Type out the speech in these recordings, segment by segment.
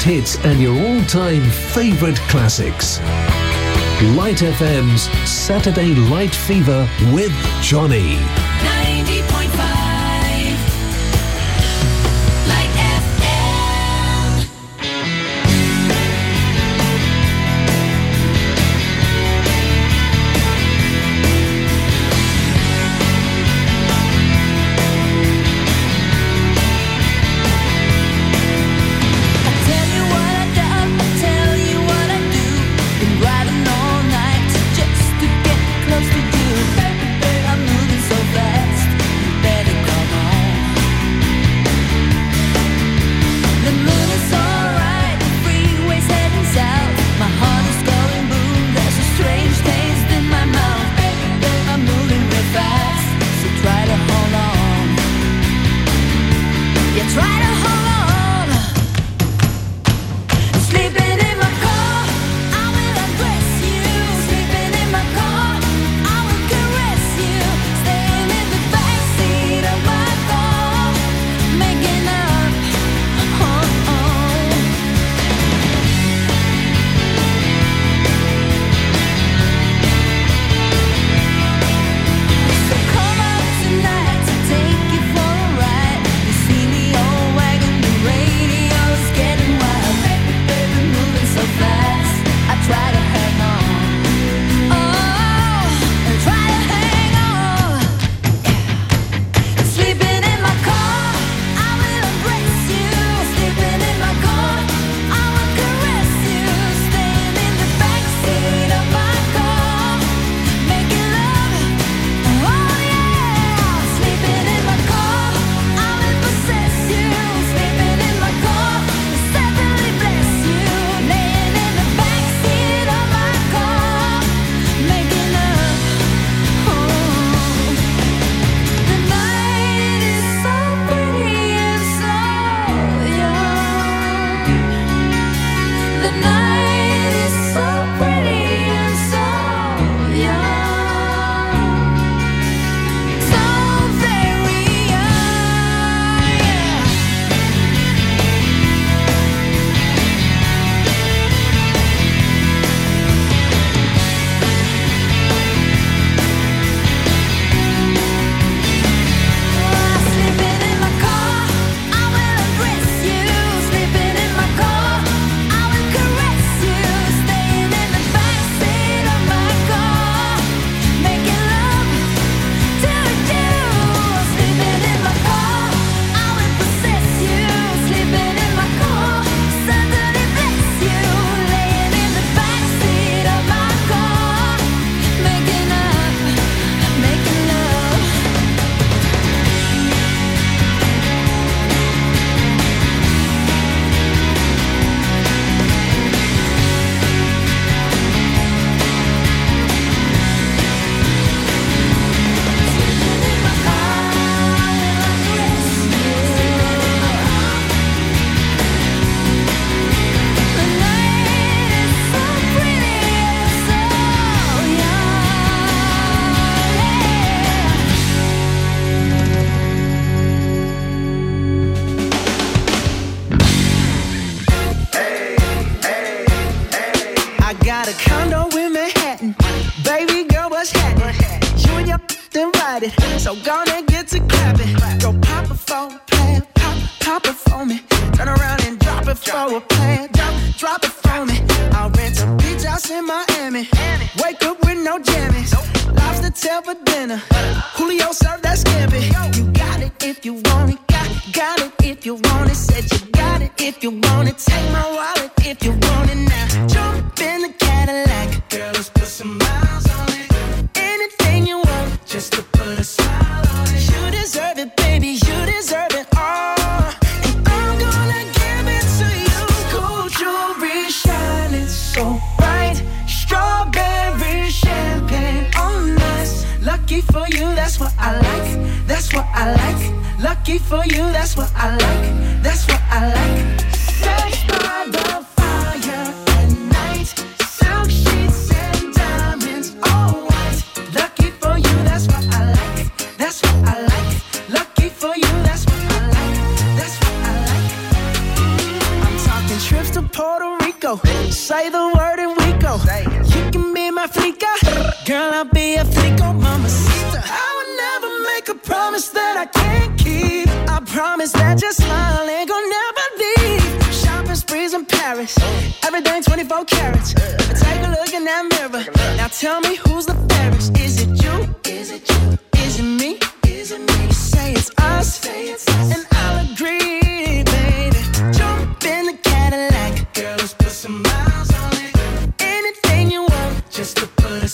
hits and your all time favourite classics. Light FM's Saturday Light Fever with Johnny. 90.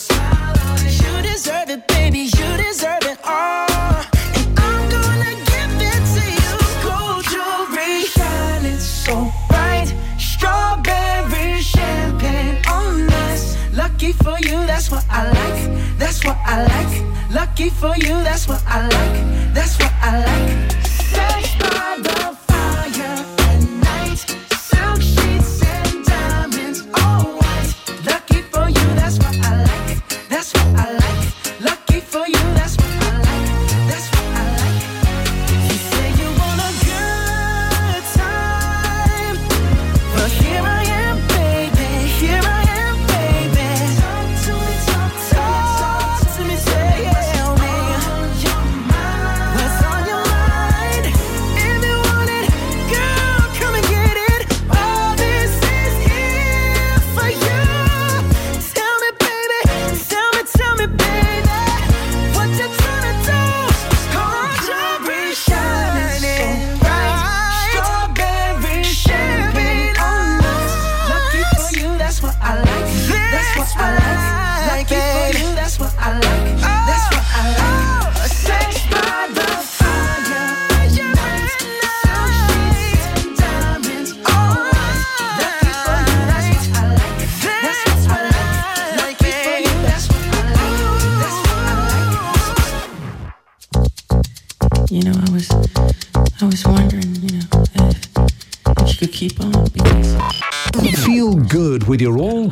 You deserve it, baby. You deserve it all. And I'm gonna give it to you. Gold jewelry, shining so bright. Strawberry champagne on us. Lucky for you, that's what I like. That's what I like. Lucky for you, that's what I like.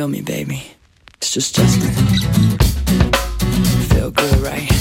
Late at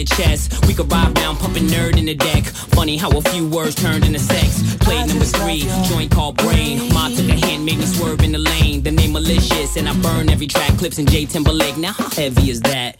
your chest. We could ride round, pumping N.E.R.D. in the deck. Funny how a few words turned into sex. Play number three, joint called brain. Ma took a hand, made me swerve in the lane. The name malicious, and I burn every track. Clips in J Timberlake. Now how heavy is that?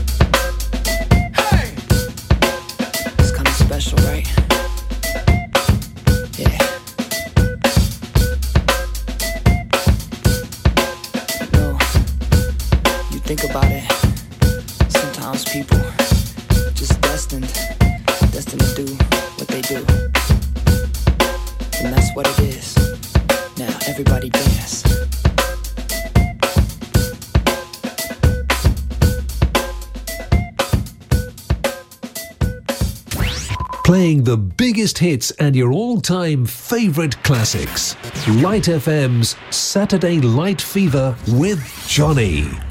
hits and your all time favourite classics. Light FM's Saturday Light Fever with Johnny.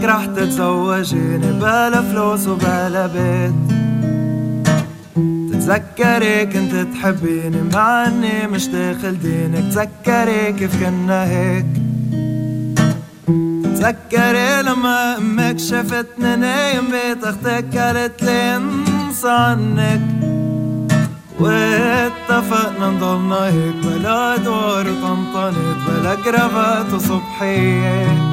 إنك راح تتزوجيني بلا فلوس وبلا بيت. تتذكري كنت تحبيني مع إني مش داخل دينك. تذكري كيف كنا هيك. تذكري لما أمك شفتني نايم بيت أختك قالت لي انسى عنك. واتفقنا نضلنا هيك بلا دور وطنطنت بلا كرافات وصبحيه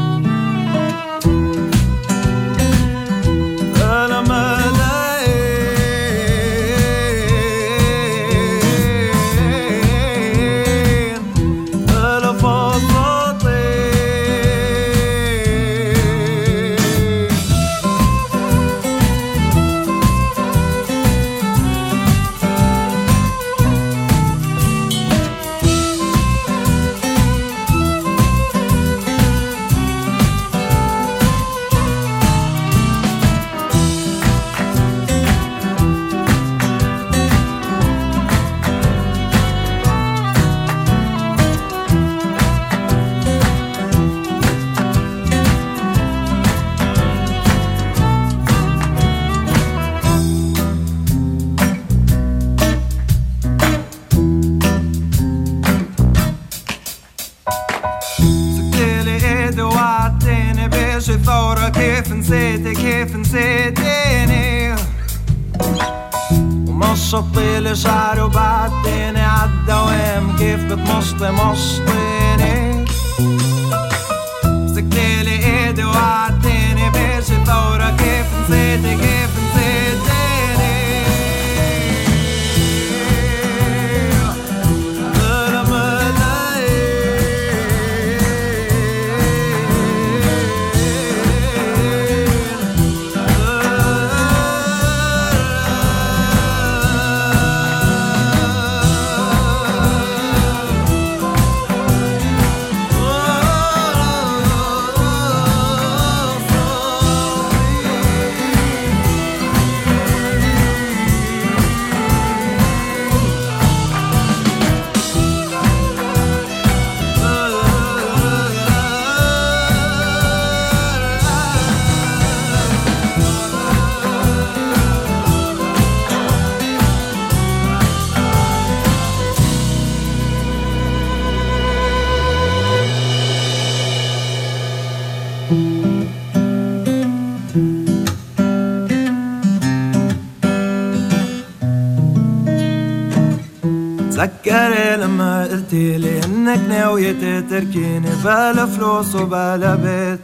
قلتي انك ناوية تتركيني بلا فلوس وبلا بيت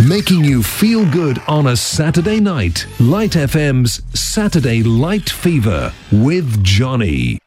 Making you feel good on a Saturday night. Light FM's Saturday Light Fever with Johnny.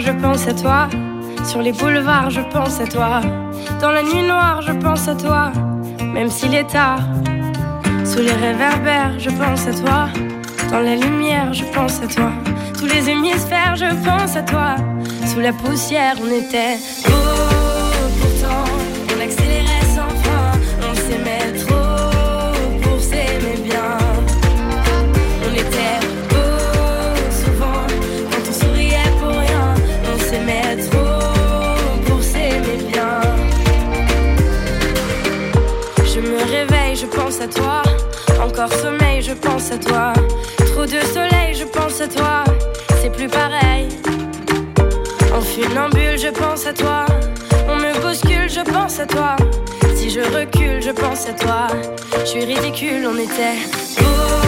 Je pense à toi. Sur les boulevards, je pense à toi. Dans la nuit noire, je pense à toi. Même s'il est tard. Sous les réverbères, je pense à toi. Dans la lumière, je pense à toi. Tous les hémisphères, je pense à toi. Sous la poussière, on était Encore sommeil, je pense à toi. Trop de soleil, je pense à toi. C'est plus pareil. En funambule, je pense à toi. On me bouscule, je pense à toi. Si je recule, je pense à toi. Je suis ridicule, on était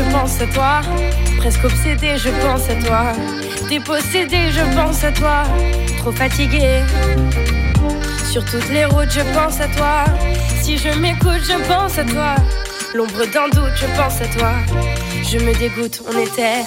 je pense à toi. Presque obsédée, je pense à toi. Dépossédée, je pense à toi. Trop fatiguée. Sur toutes les routes, je pense à toi. Si je m'écoute, je pense à toi. L'ombre d'un doute, je pense à toi. Je me dégoûte, on était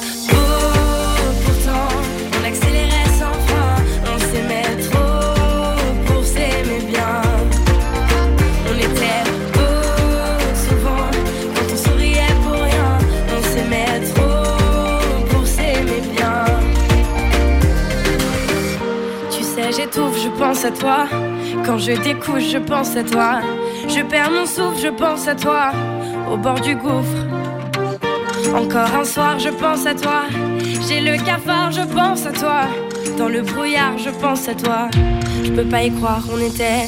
pense à toi. Quand je découche, je pense à toi. Je perds mon souffle, je pense à toi. Au bord du gouffre. Encore un soir, je pense à toi. J'ai le cafard, je pense à toi. Dans le brouillard, je pense à toi. Je peux pas y croire, on était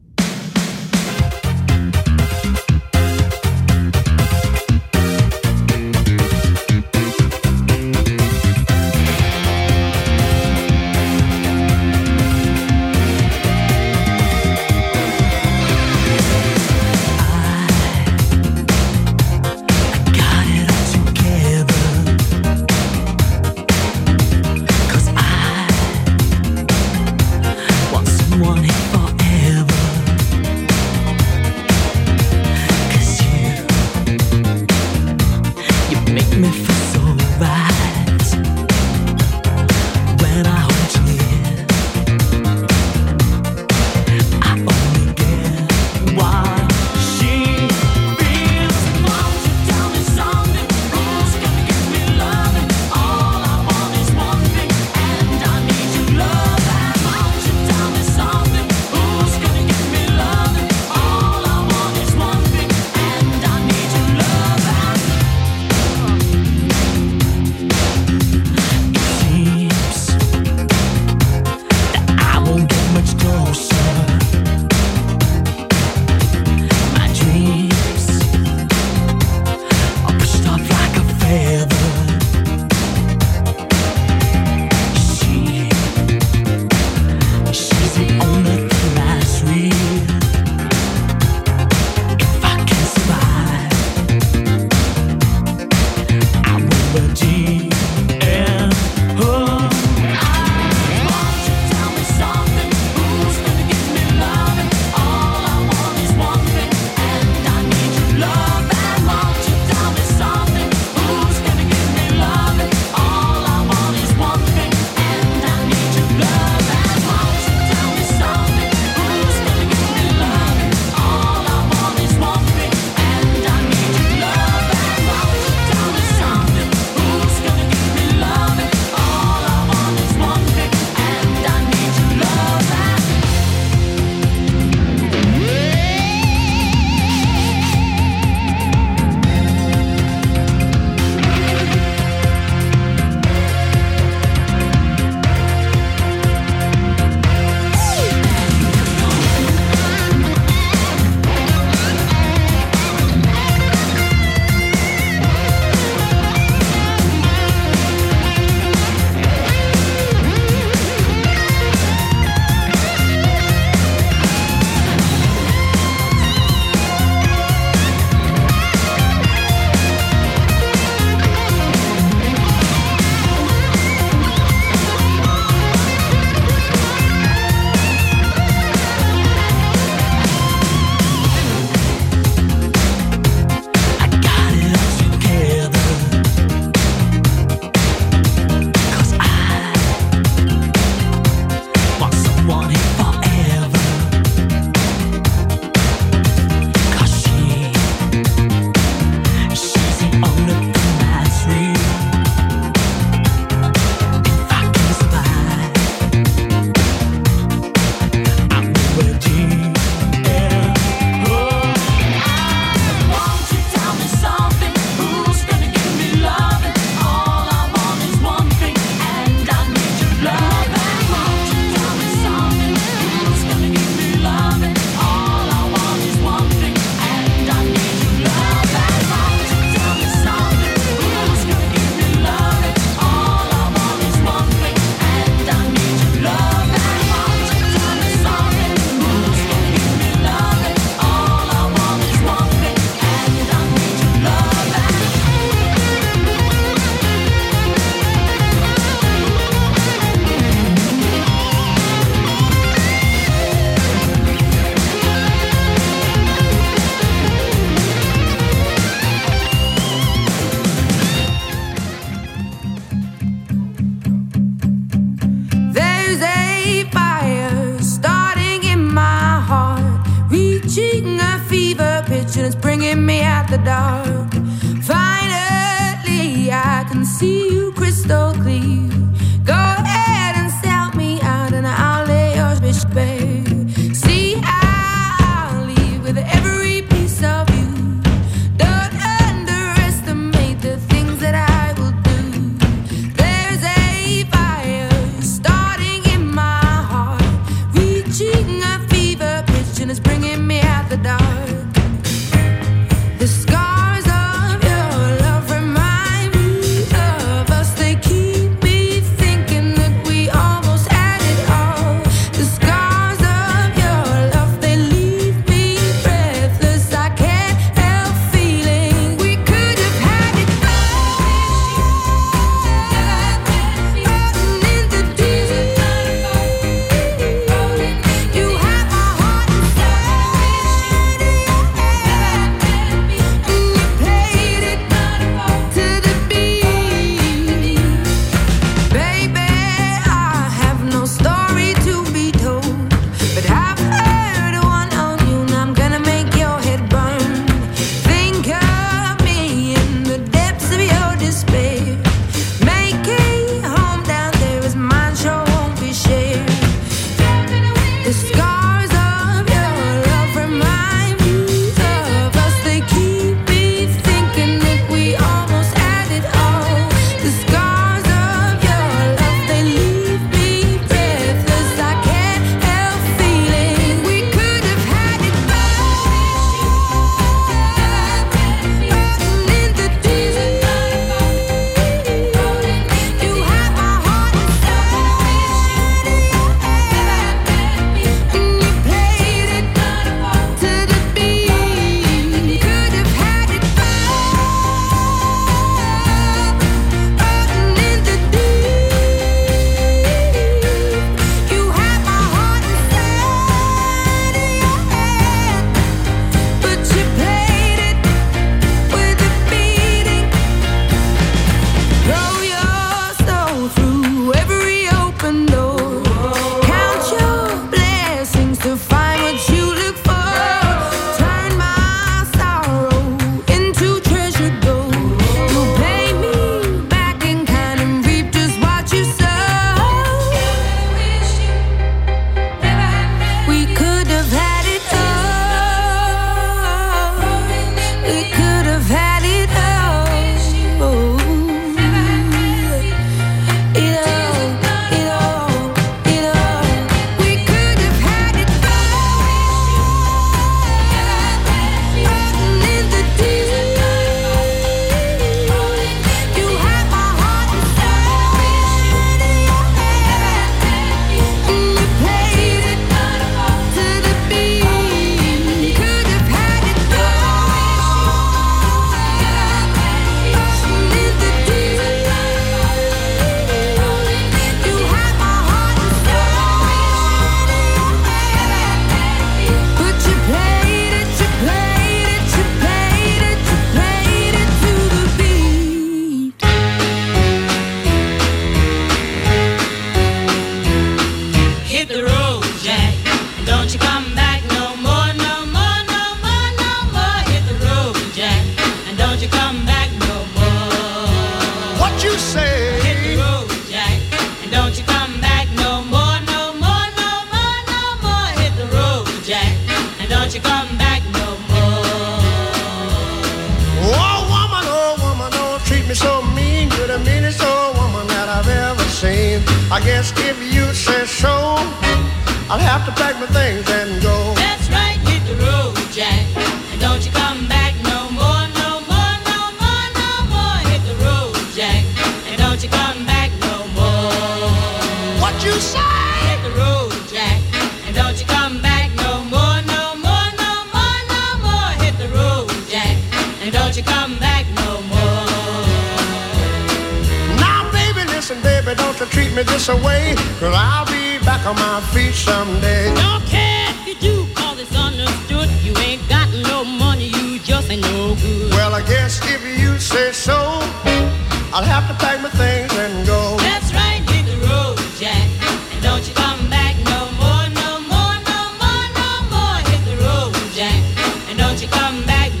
And don't you come back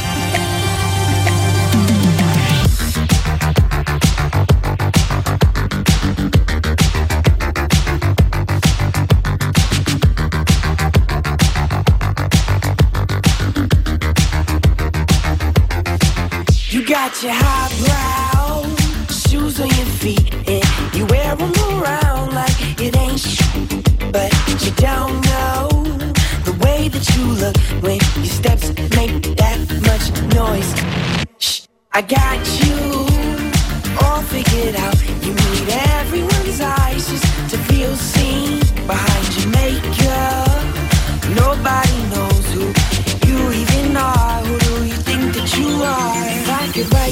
Got your highbrow shoes on your feet, and you wear them around like it ain't sh- But you don't know the way that you look when your steps make that much noise. Shh, I got you all figured out.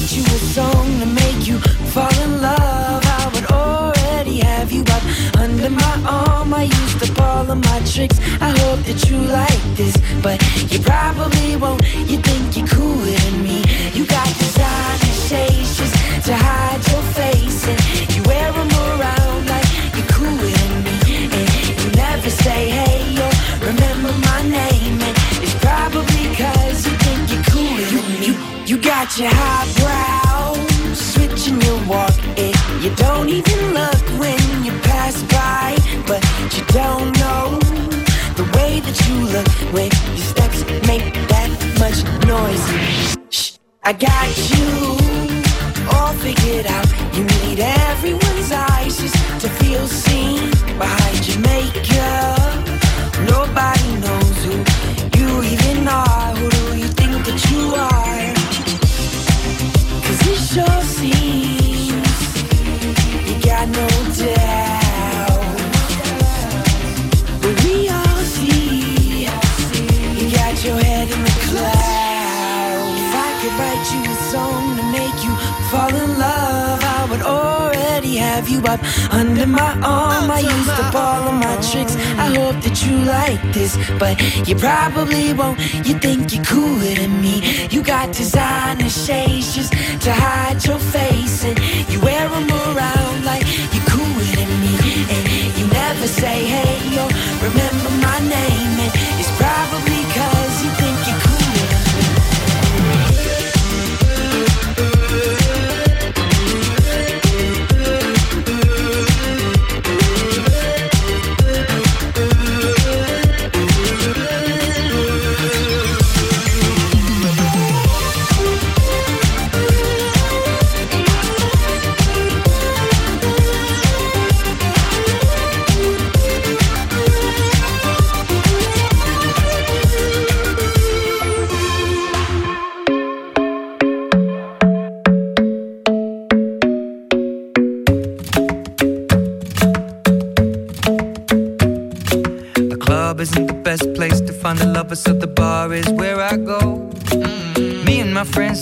Write you a song to make you fall in love, I would already have you up under my arm. I used up all of my tricks. I hope that you like this, but you probably won't. You think you're cooler than me. You got designer shades just to hide your face, and got your highbrow, switching your walk, and you don't even look when you pass by, but you don't know the way that you look when your steps make that much noise. Shh, I got you all figured out. You need everyone's up under my arm. I used up all of my tricks. I hope that you like this, but you probably won't. You think you're cooler than me. You got designer shades just to hide your face, and you wear them around like you're cooler than me. And you never say hey or remember my name,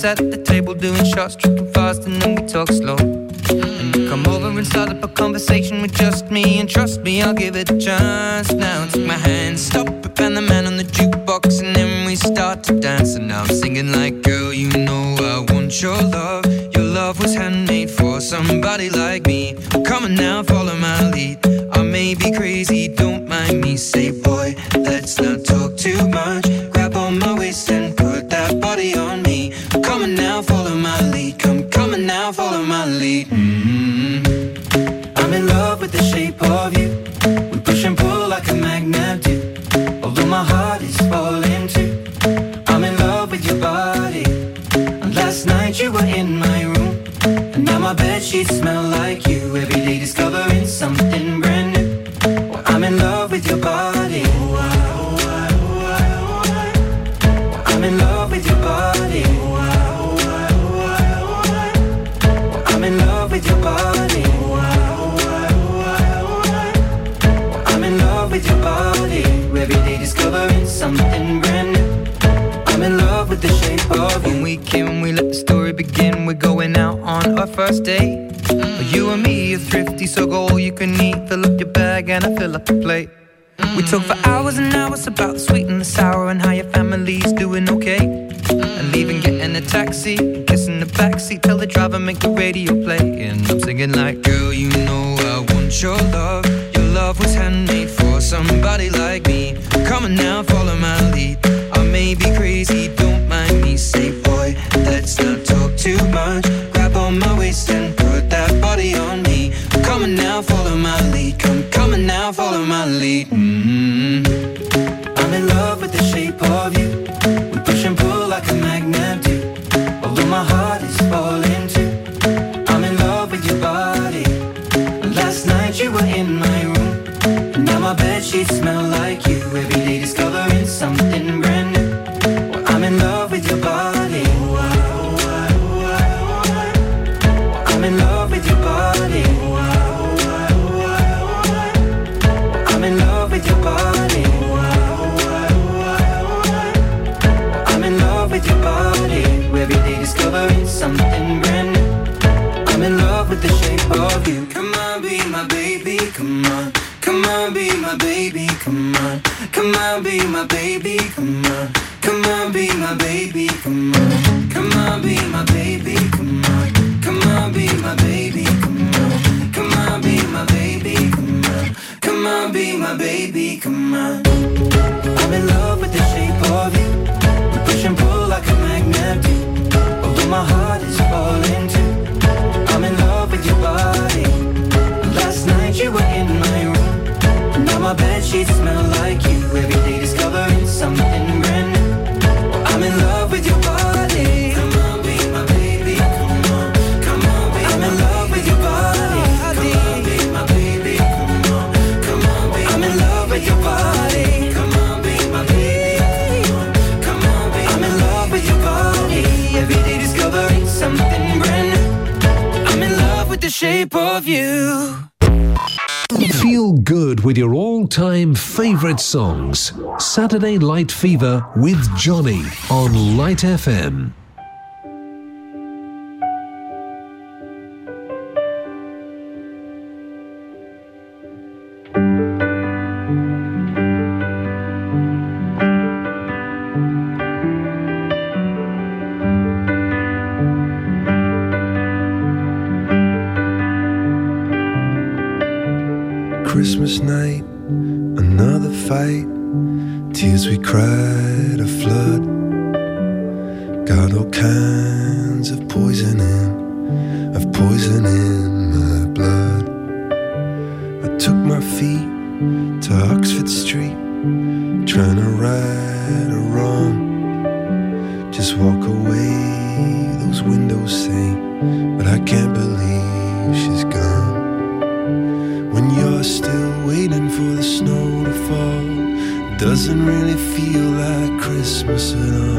at the table doing shots, tripping fast, and then we talk slow. And you come over and start up a conversation with just me, and trust me, I'll give it a chance. Now take my hand, stop it, and the man on the jukebox, and then we start to dance. And now I'm singing like, girl, you know I want your love. Your love was handmade for somebody like me. Come on now, follow my lead. I may be crazy, don't fill up the plate. We talk for hours and hours about the sweet and the sour and how your family's doing okay. And leaving, getting a taxi, kissing the backseat, tell the driver make the radio play. And I'm singing like, girl, you know I want your love. Your love was handmade for somebody like me. Come on now, follow my lead. I may be crazy, don't mind me. Say, boy, let's not on, be my baby. Come on. Come on, be my baby. Come on. Come on, be my baby. Come on. Come on, be my baby. Come on. Come on, be my baby. Come on. Come on, be my baby. Come on. I'm in love with the shape of you. We push and pull like a magnet do. Although my heart is falling too. I'm in love with your body. Last night you were in my room. Now my bed sheets smell like you. Shape of you. Feel good with your all time favourite songs. Saturday Light Fever with Johnny on Light FM. Christmas night, another fight. Tears we cried, a flood. Got all kinds of poison in, of poison in my blood. I took my feet to Oxford Street, trying to right a wrong. Just walk away, Christmas at all.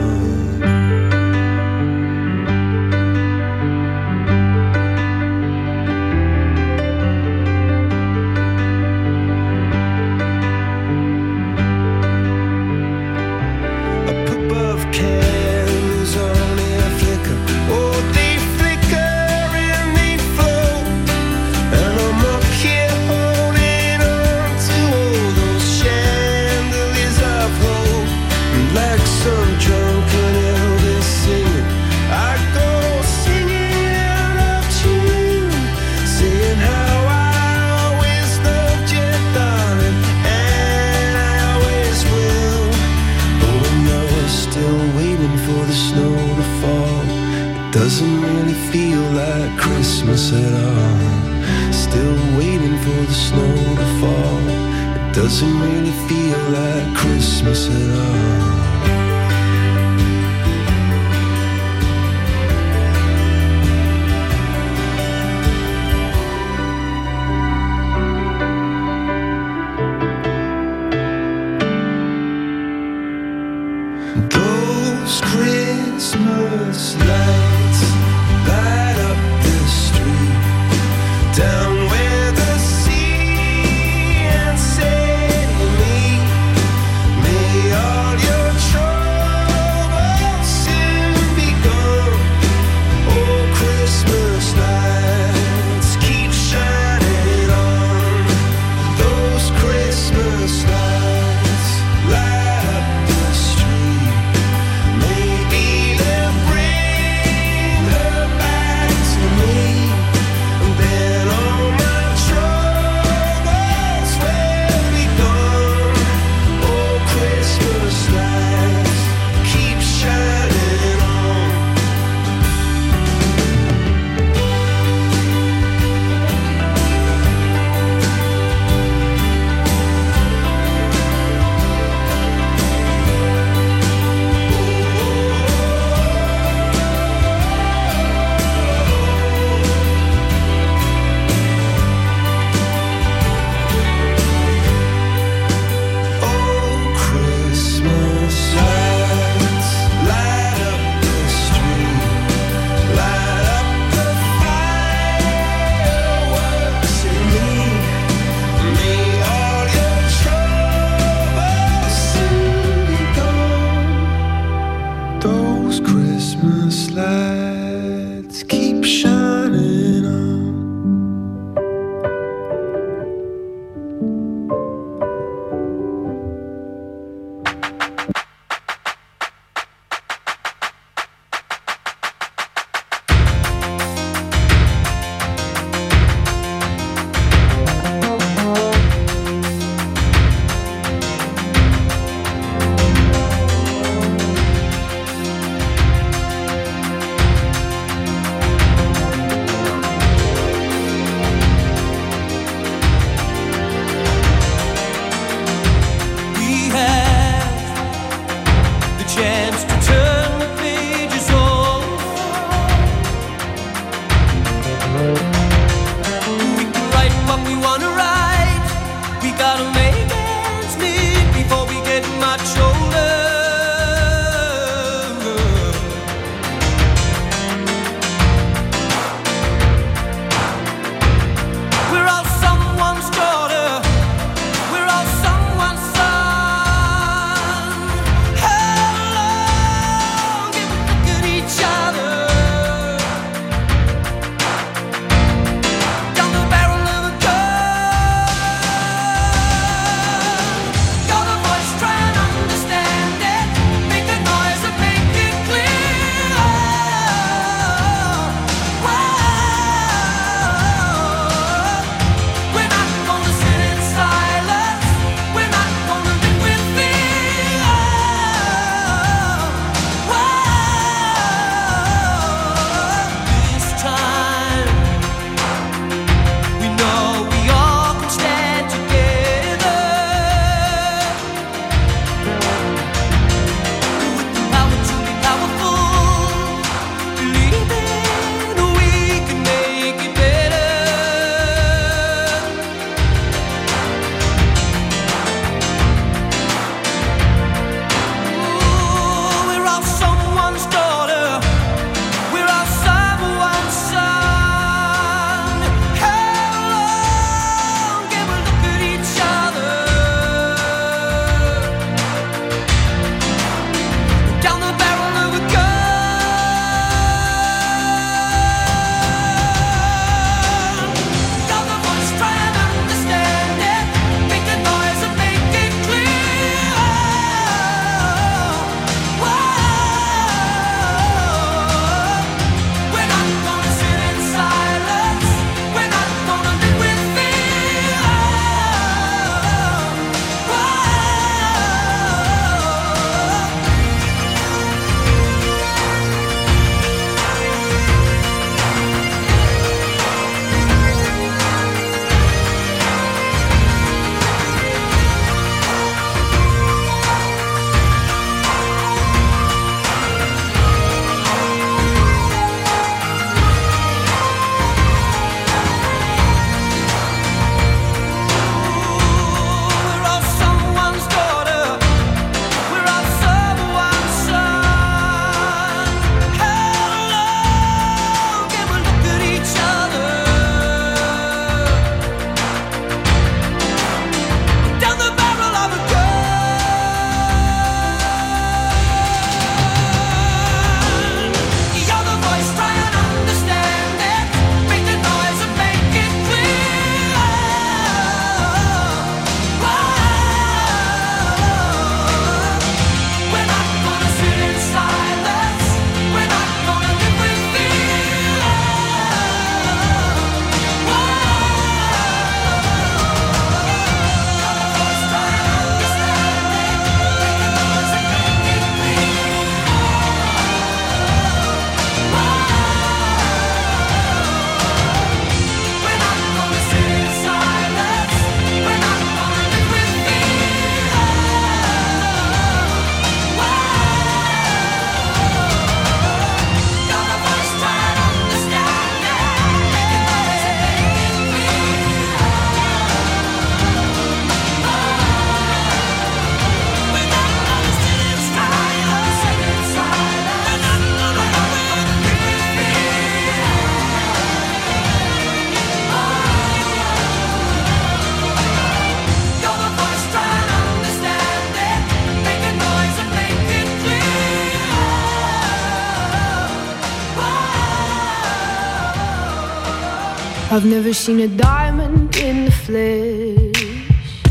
I've never seen a diamond in the flesh.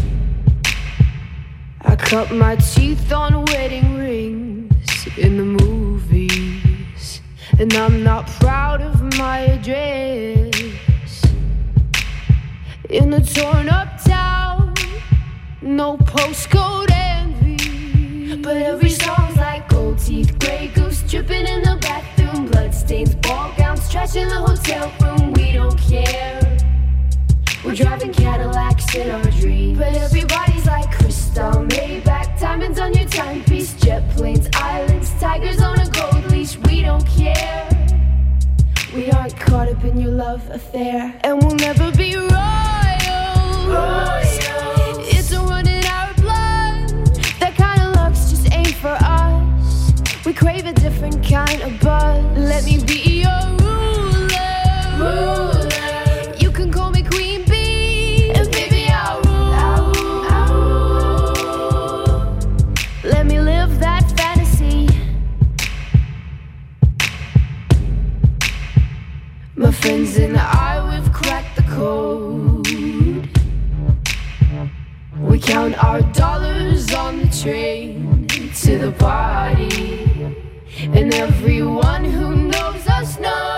I cut my teeth on wedding rings in the movies, and I'm not proud of my address. In a torn up town, no postcode envy, but every song's like gold teeth, gray goose dripping in the bathroom, bloodstains, ball gowns, trash in the hotel room. We don't care. We're driving Cadillacs in our dreams. But everybody's like crystal, Maybach, diamonds on your timepiece, jet planes, islands, tigers on a gold leash. We don't care. We aren't caught up in your love affair, and we'll never be royals. It's a run in our blood. That kind of luck's just ain't for us. We crave a different kind of buzz. Let me be your My friends and I, we've cracked the code. We count our dollars on the train to the party. And everyone who knows us knows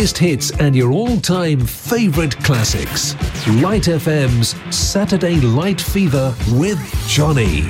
Biggest hits and your all time favourite classics. Light FM's Saturday Light Fever with Johnny.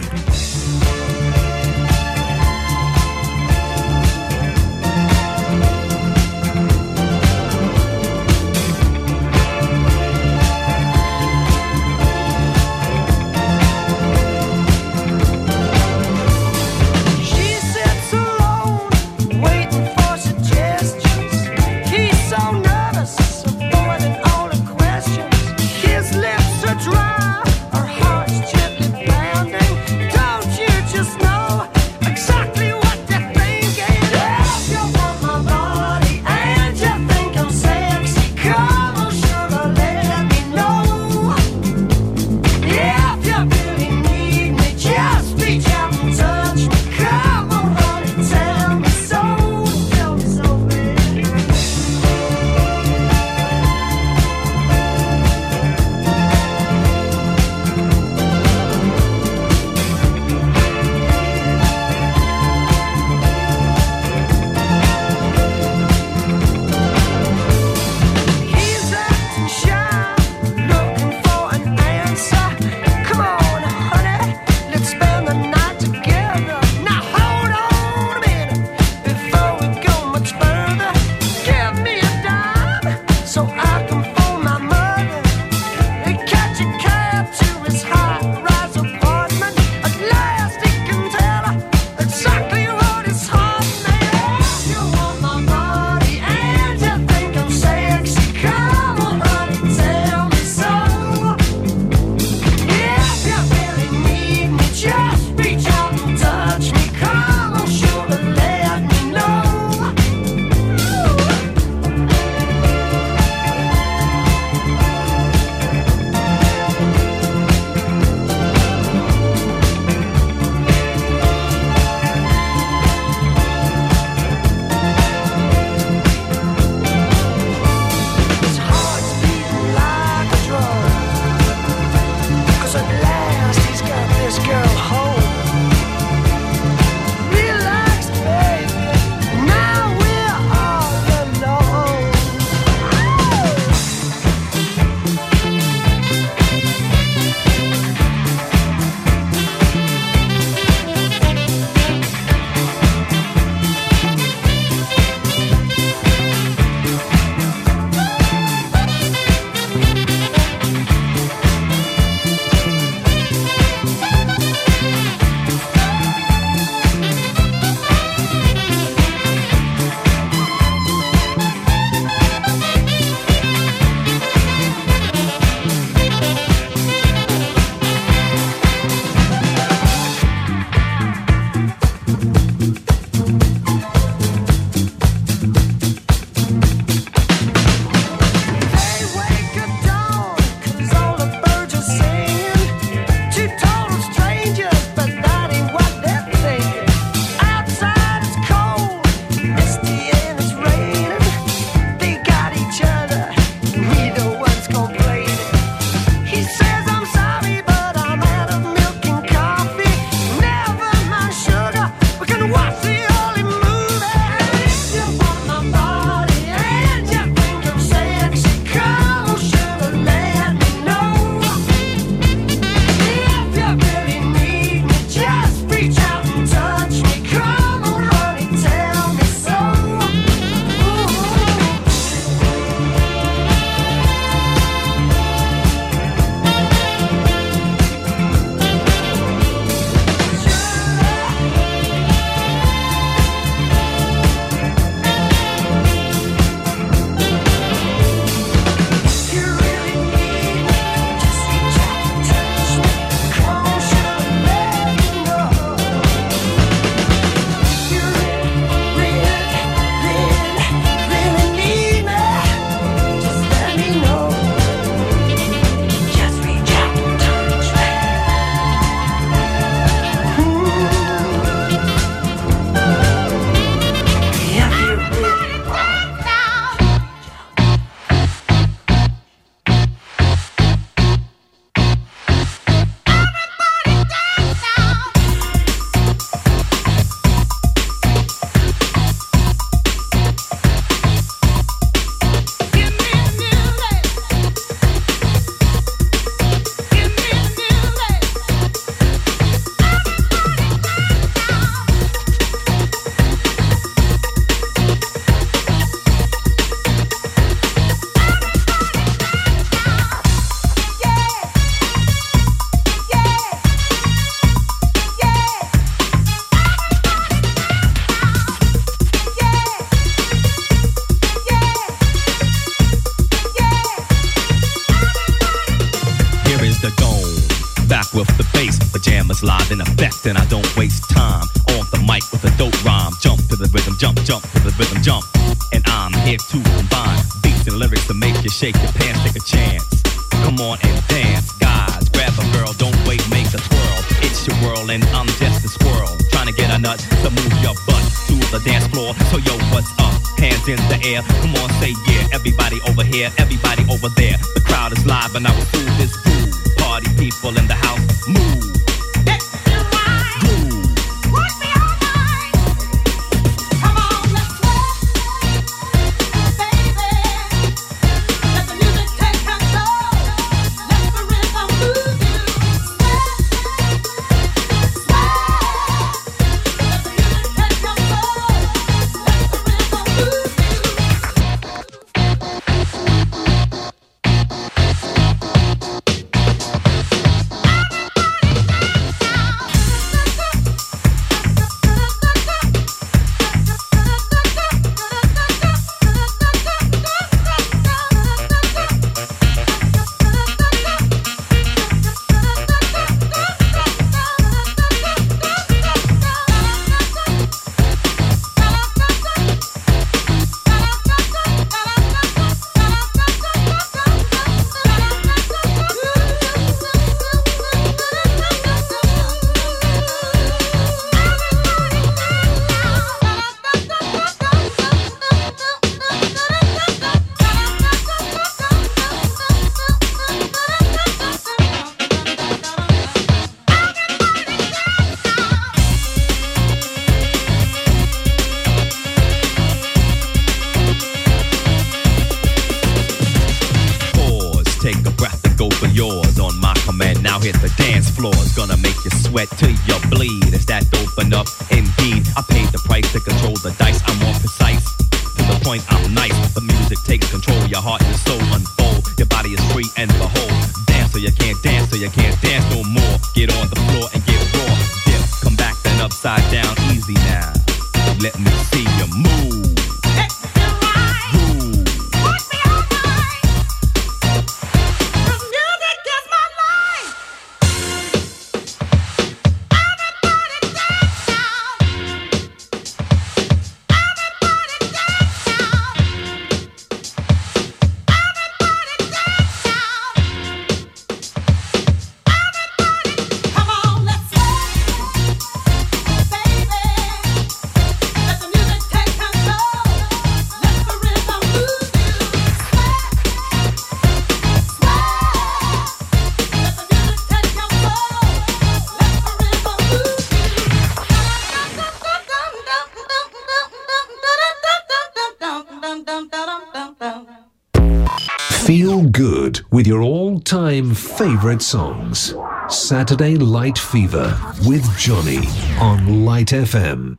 Time favorite songs. Saturday Light Fever with Johnny on Light FM.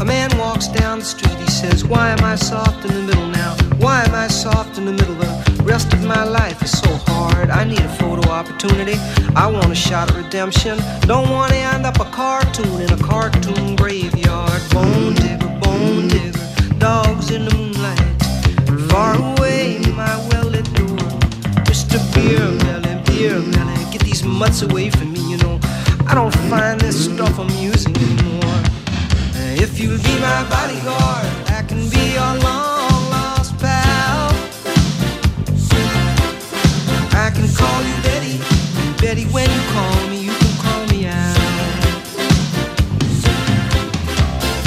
A man walks down the street, he says, Why am I soft in the middle now? Why am I soft in the middle? The rest of my life is so I need a photo opportunity. I want a shot of redemption. Don't want to end up a cartoon in a cartoon graveyard. Bone digger, bone digger, dogs in the moonlight. Far away, my well lit door. Mr. Beer Melly, Beer Melly, get these mutts away from me, you know. I don't find this stuff amusing anymore. If you'll be my bodyguard, I can be your long When you call me, you can call me out.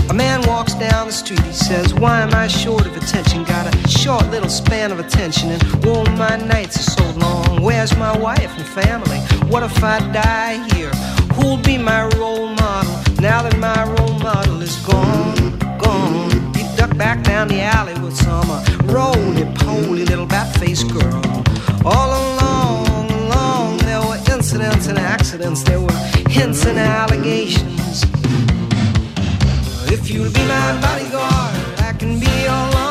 A man walks down the street, he says, Why am I short of attention? Got a short little span of attention, and oh, my nights are so long. Where's my wife and family? What if I die here? Who'll be my role model now that my role model is gone? Gone. He ducked back down the alley with some uh, roly-poly little bat-faced girl. All incidents and accidents. There were hints and allegations. If you'll be my bodyguard, I can be your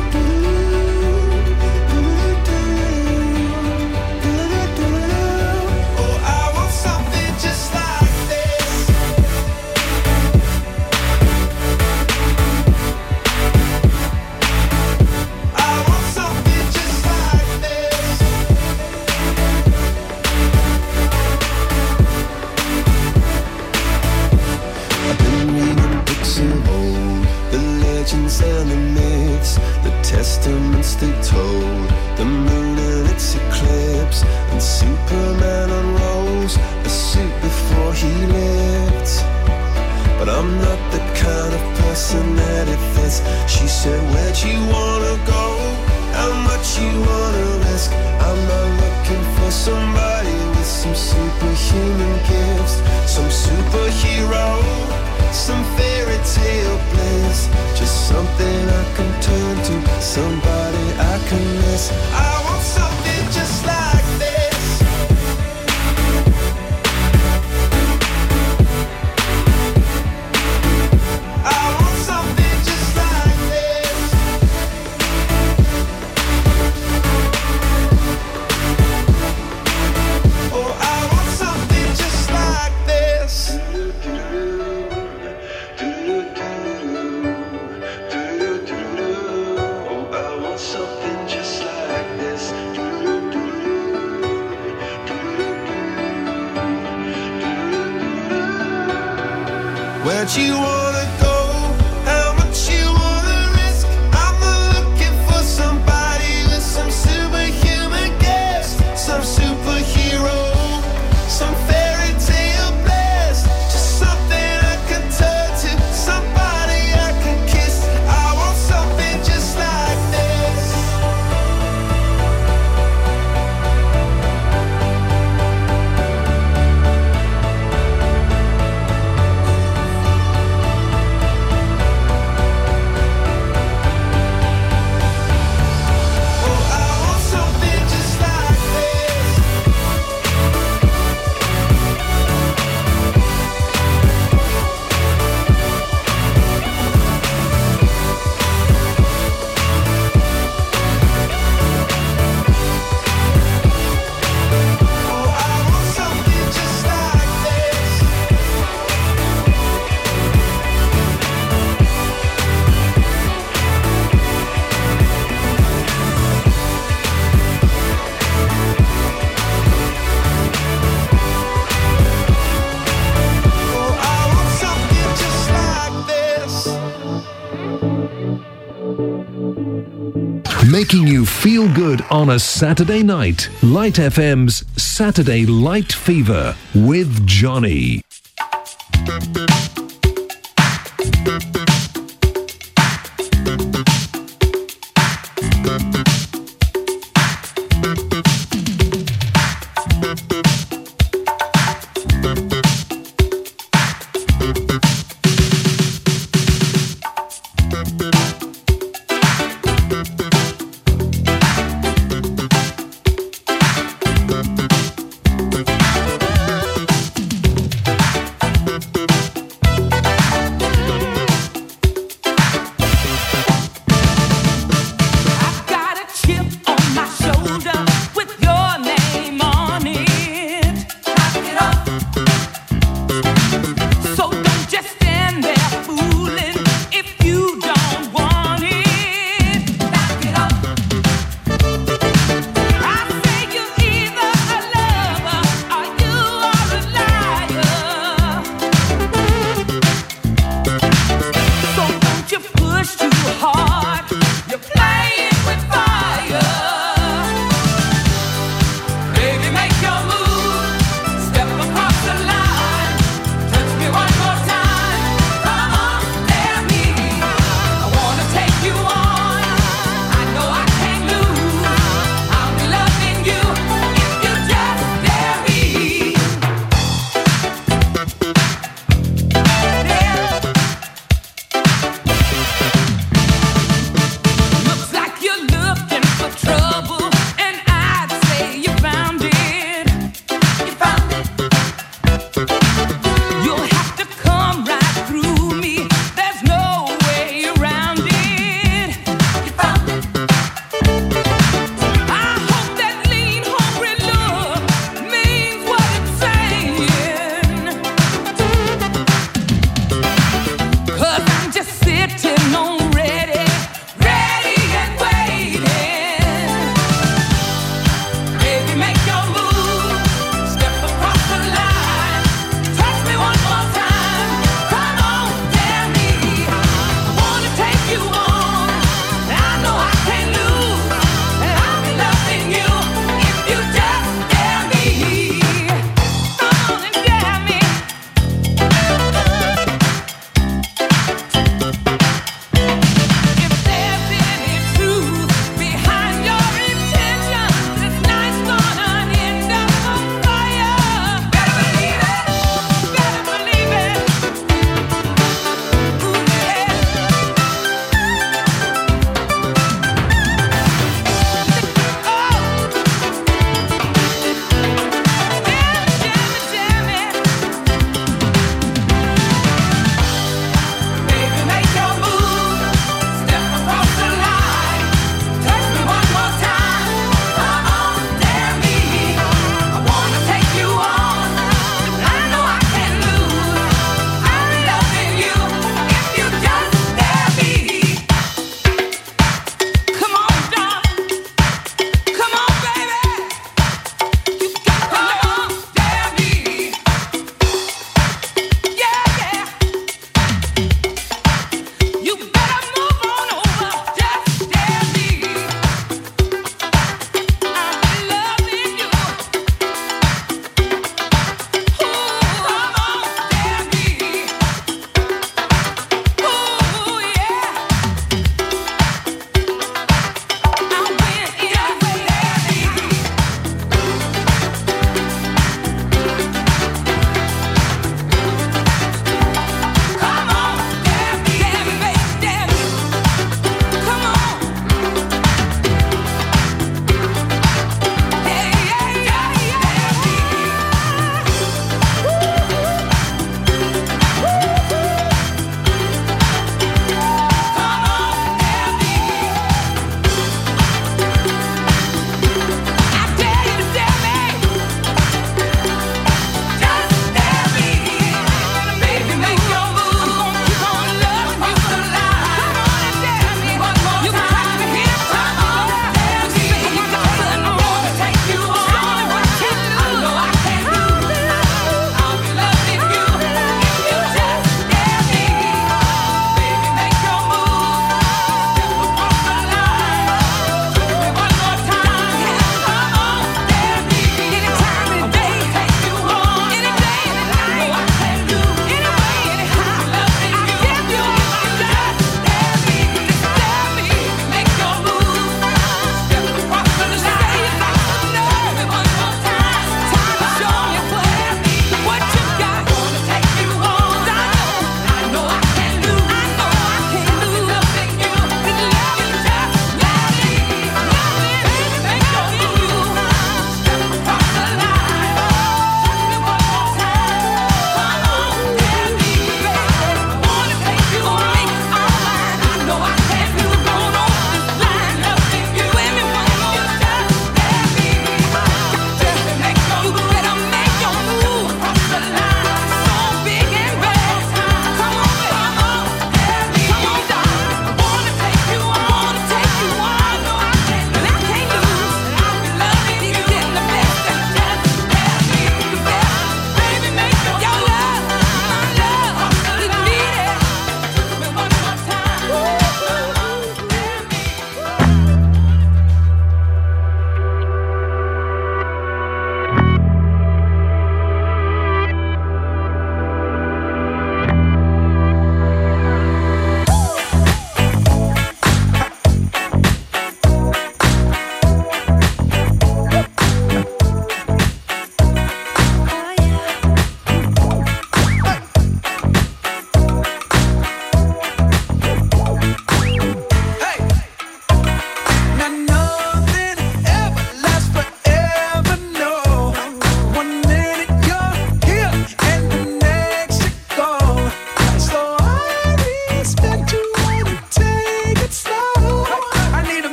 Good on a Saturday night. Light FM's Saturday Light Fever with Johnny.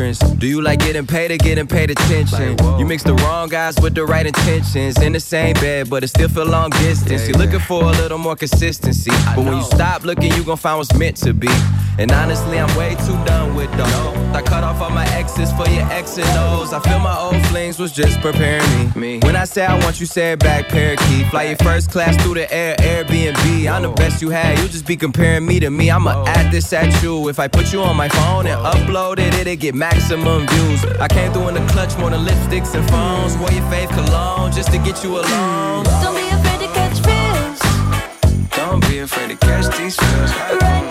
Entrance. Do you like getting paid or getting paid attention? You mix the wrong guys with the right intentions. In the same bed, but it still feel long distance. You're looking for a little more consistency. But when you stop looking, you gon' find what's meant to be. And honestly, I'm way too done with those. I cut off all my exes for your X and O's. I feel my old flings was just preparing me. When I say I want you, say it back, parakeet. Fly your first class through the air, Airbnb. I'm the best you had. You just be comparing me to me. I'ma oh. add this at you. If I put you on my phone and oh. upload it, it'll get maximum views. I came through in the clutch more than lipsticks and phones. Wore your fave cologne just to get you alone. Mm. Don't be afraid to catch feels. Don't be afraid to catch these feels. Ride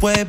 pues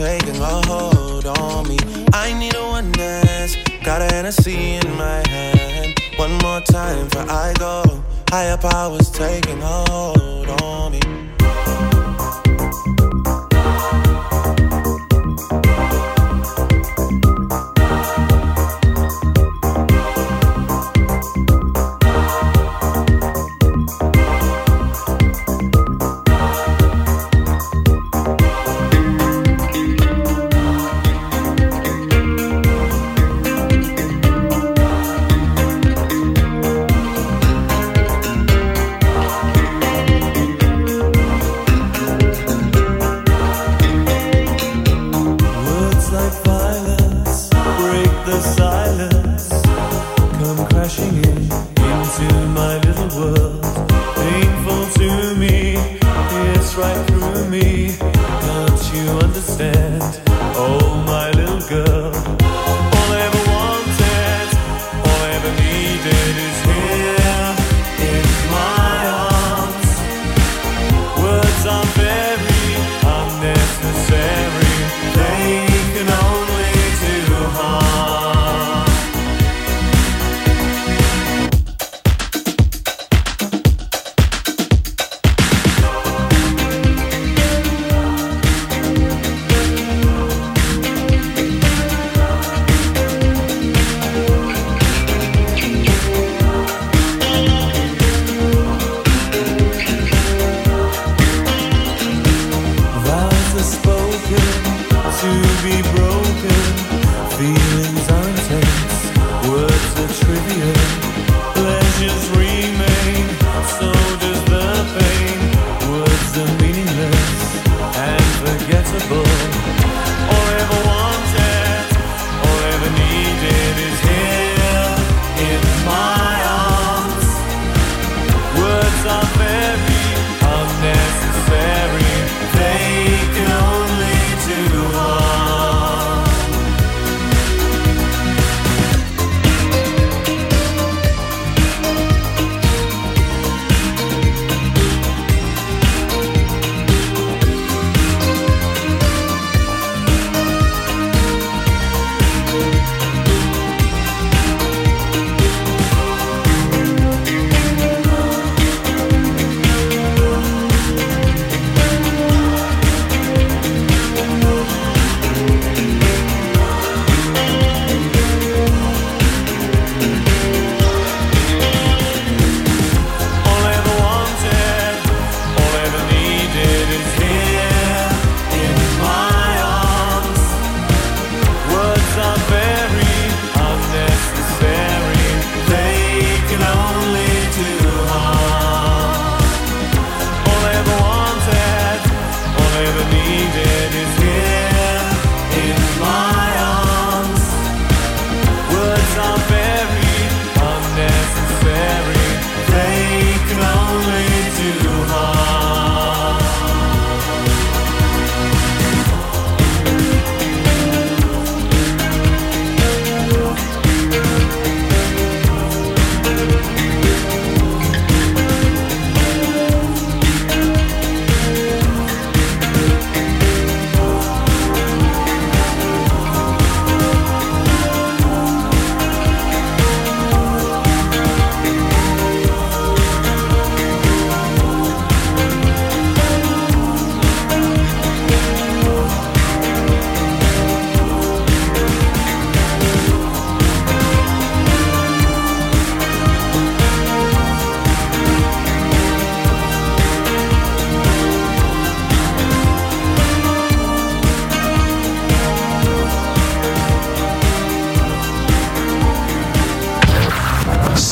taking a hold on me. I need a one dance, got a Hennessy in my hand. One more time for I go, higher powers taking a hold on me.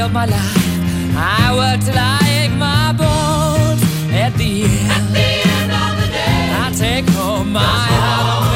of my life. I worked till I ache my bones. At the end, At the end of the day, I take home my home.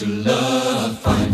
To love find?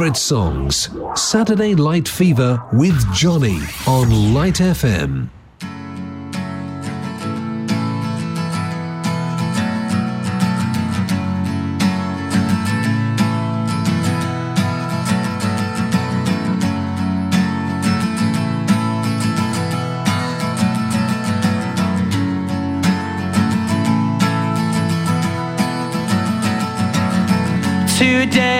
favorite songs. Saturday Light Fever with Johnny on Light FM. today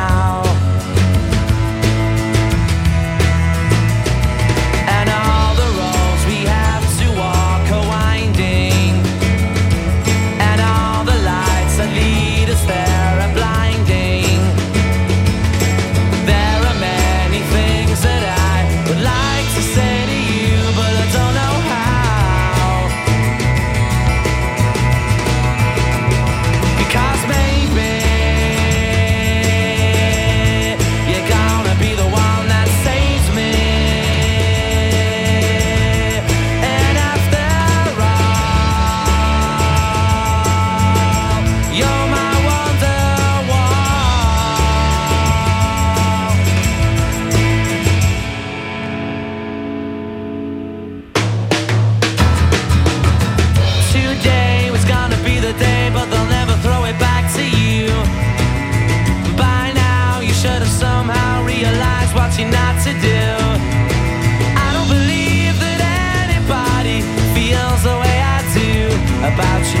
about you.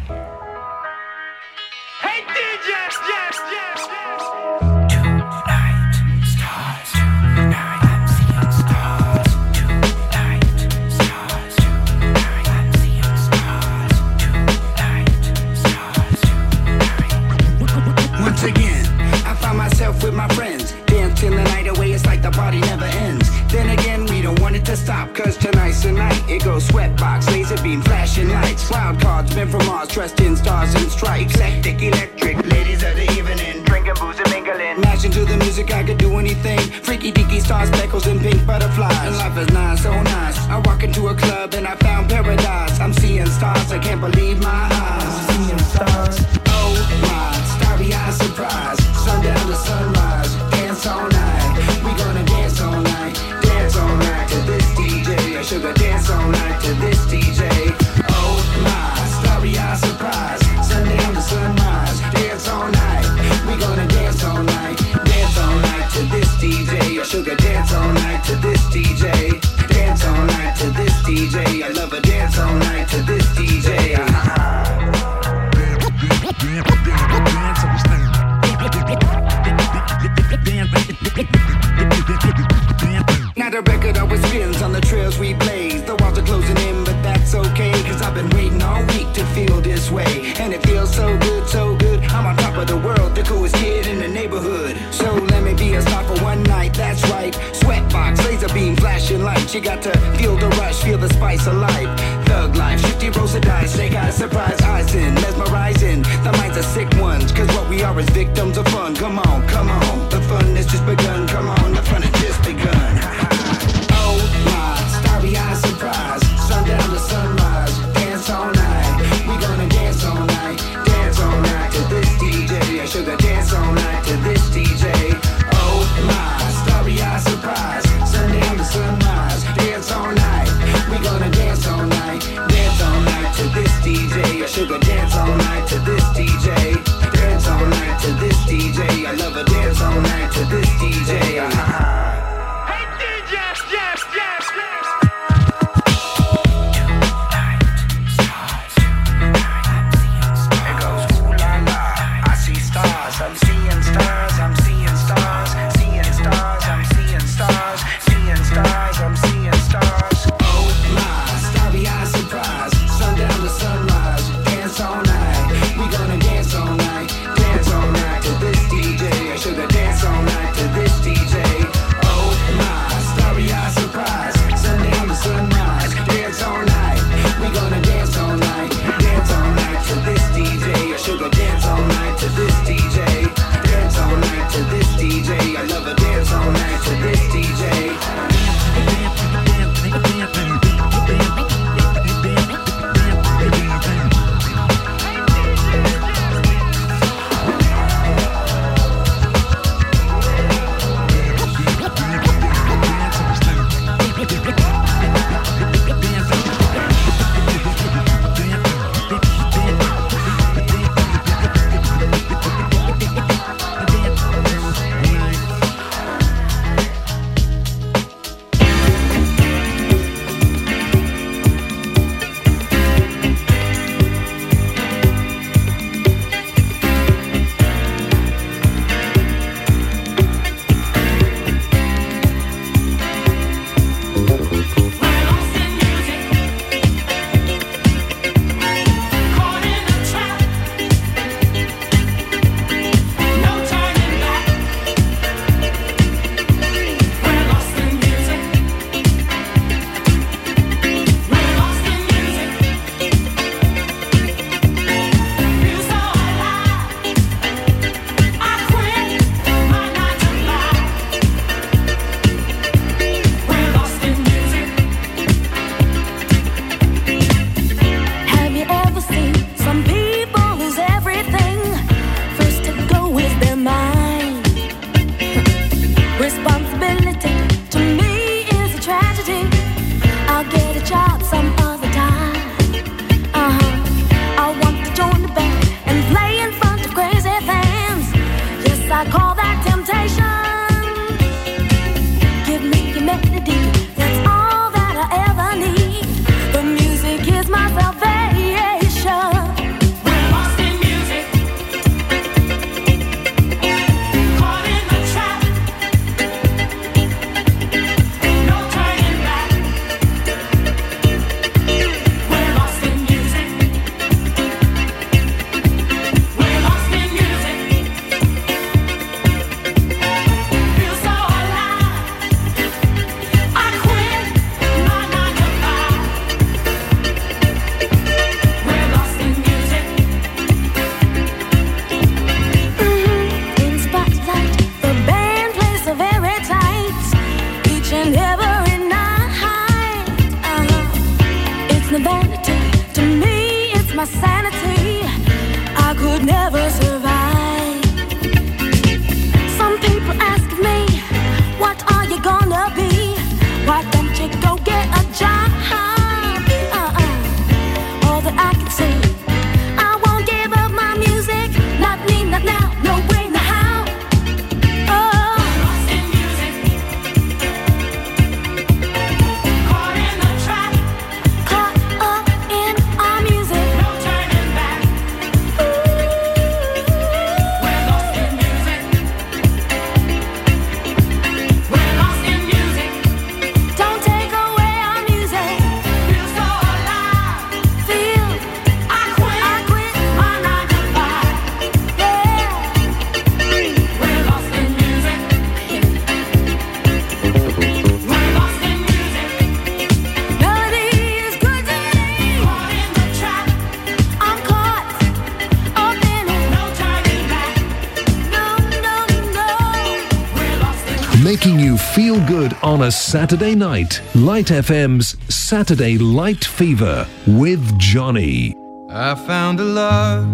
Saturday night, Light FM's Saturday Light Fever with Johnny. I found a love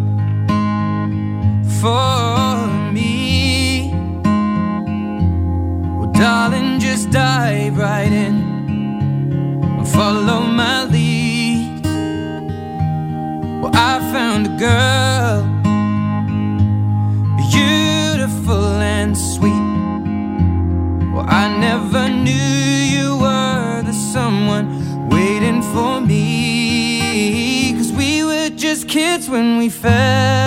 for me. Well, darling, just dive right in. Follow my lead. Well, I found a girl knew you were the someone waiting for me. Cause we were just kids when we fell.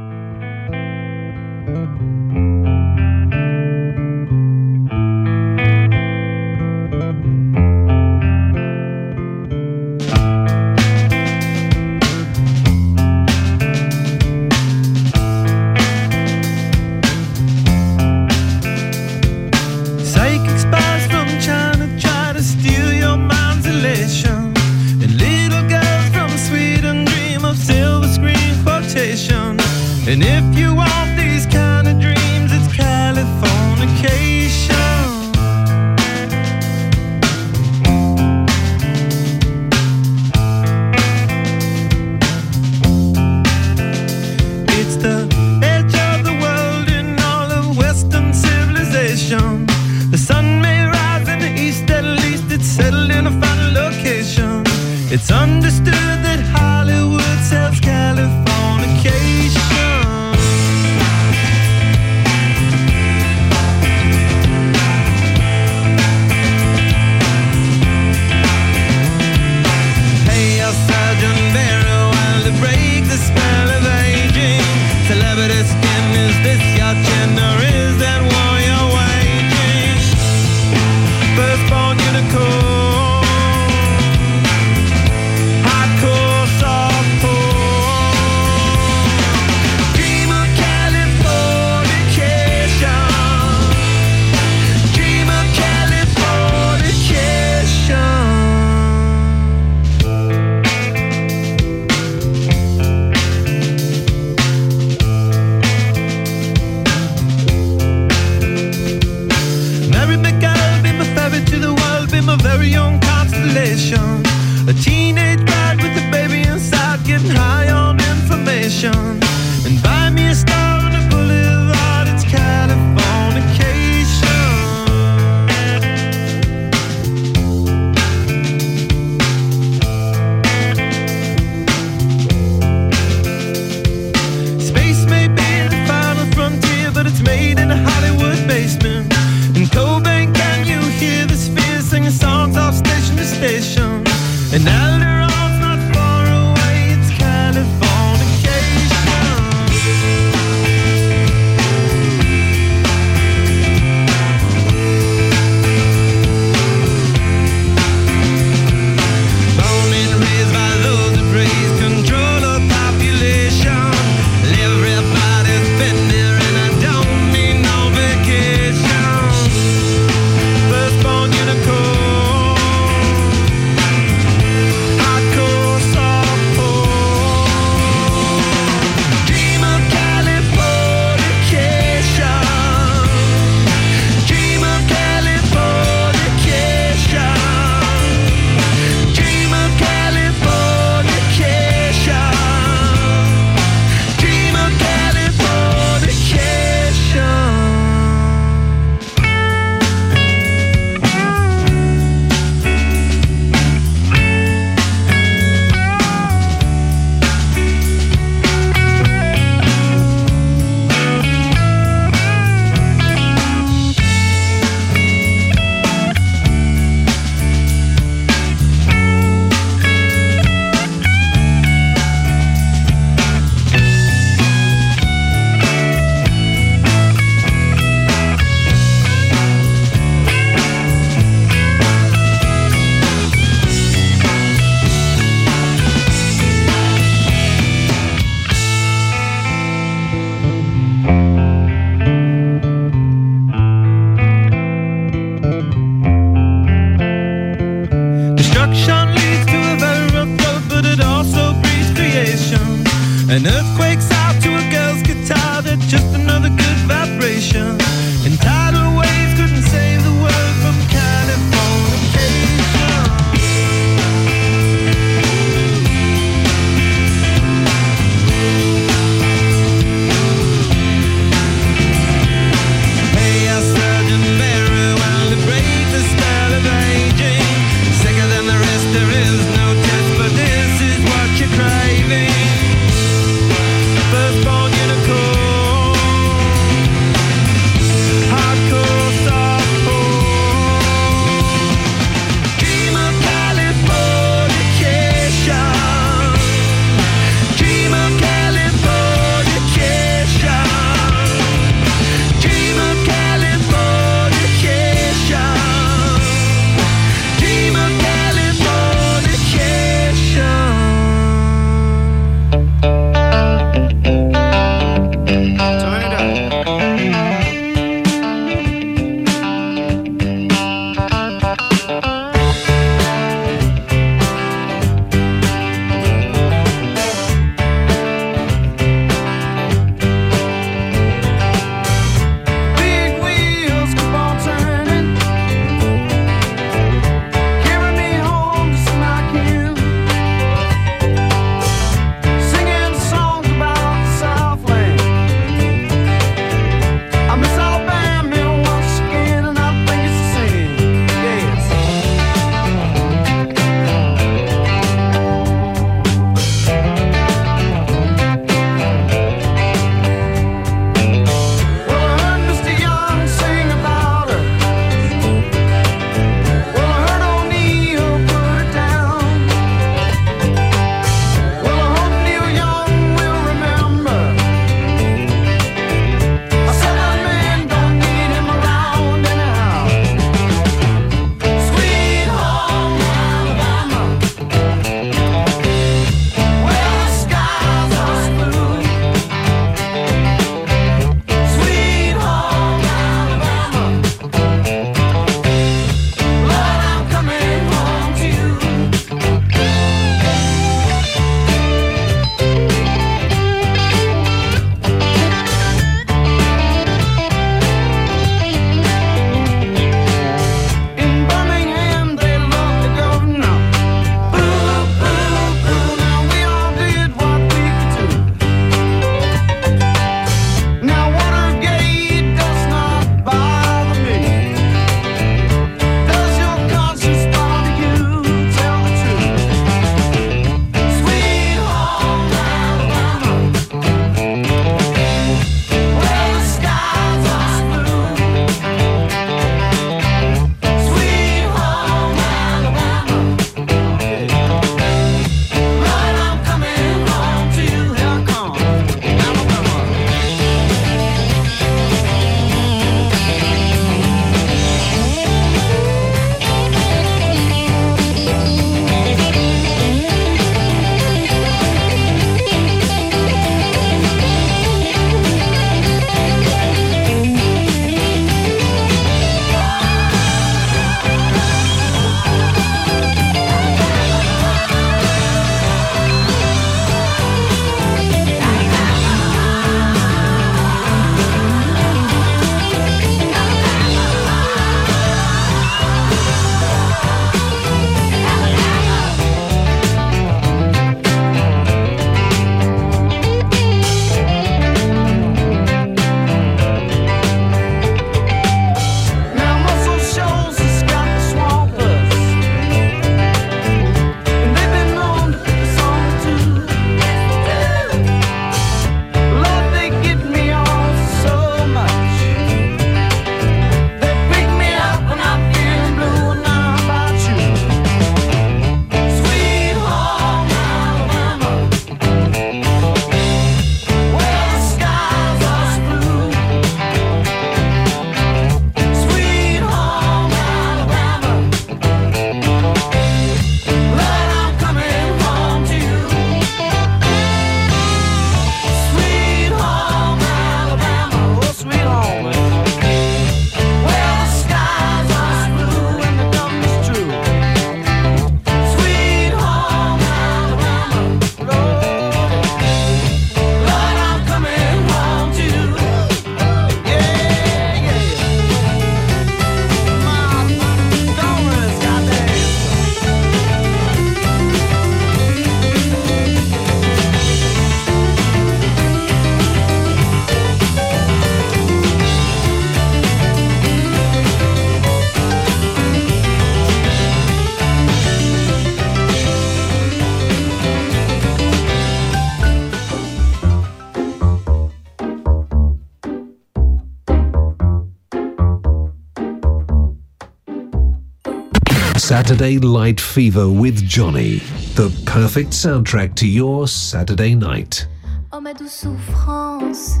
Saturday Light Fever with Johnny, the perfect soundtrack to your Saturday night. Oh ma douce souffrance,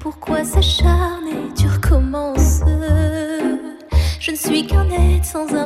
pourquoi s'acharner, tu recommences Je ne suis qu'un être sans un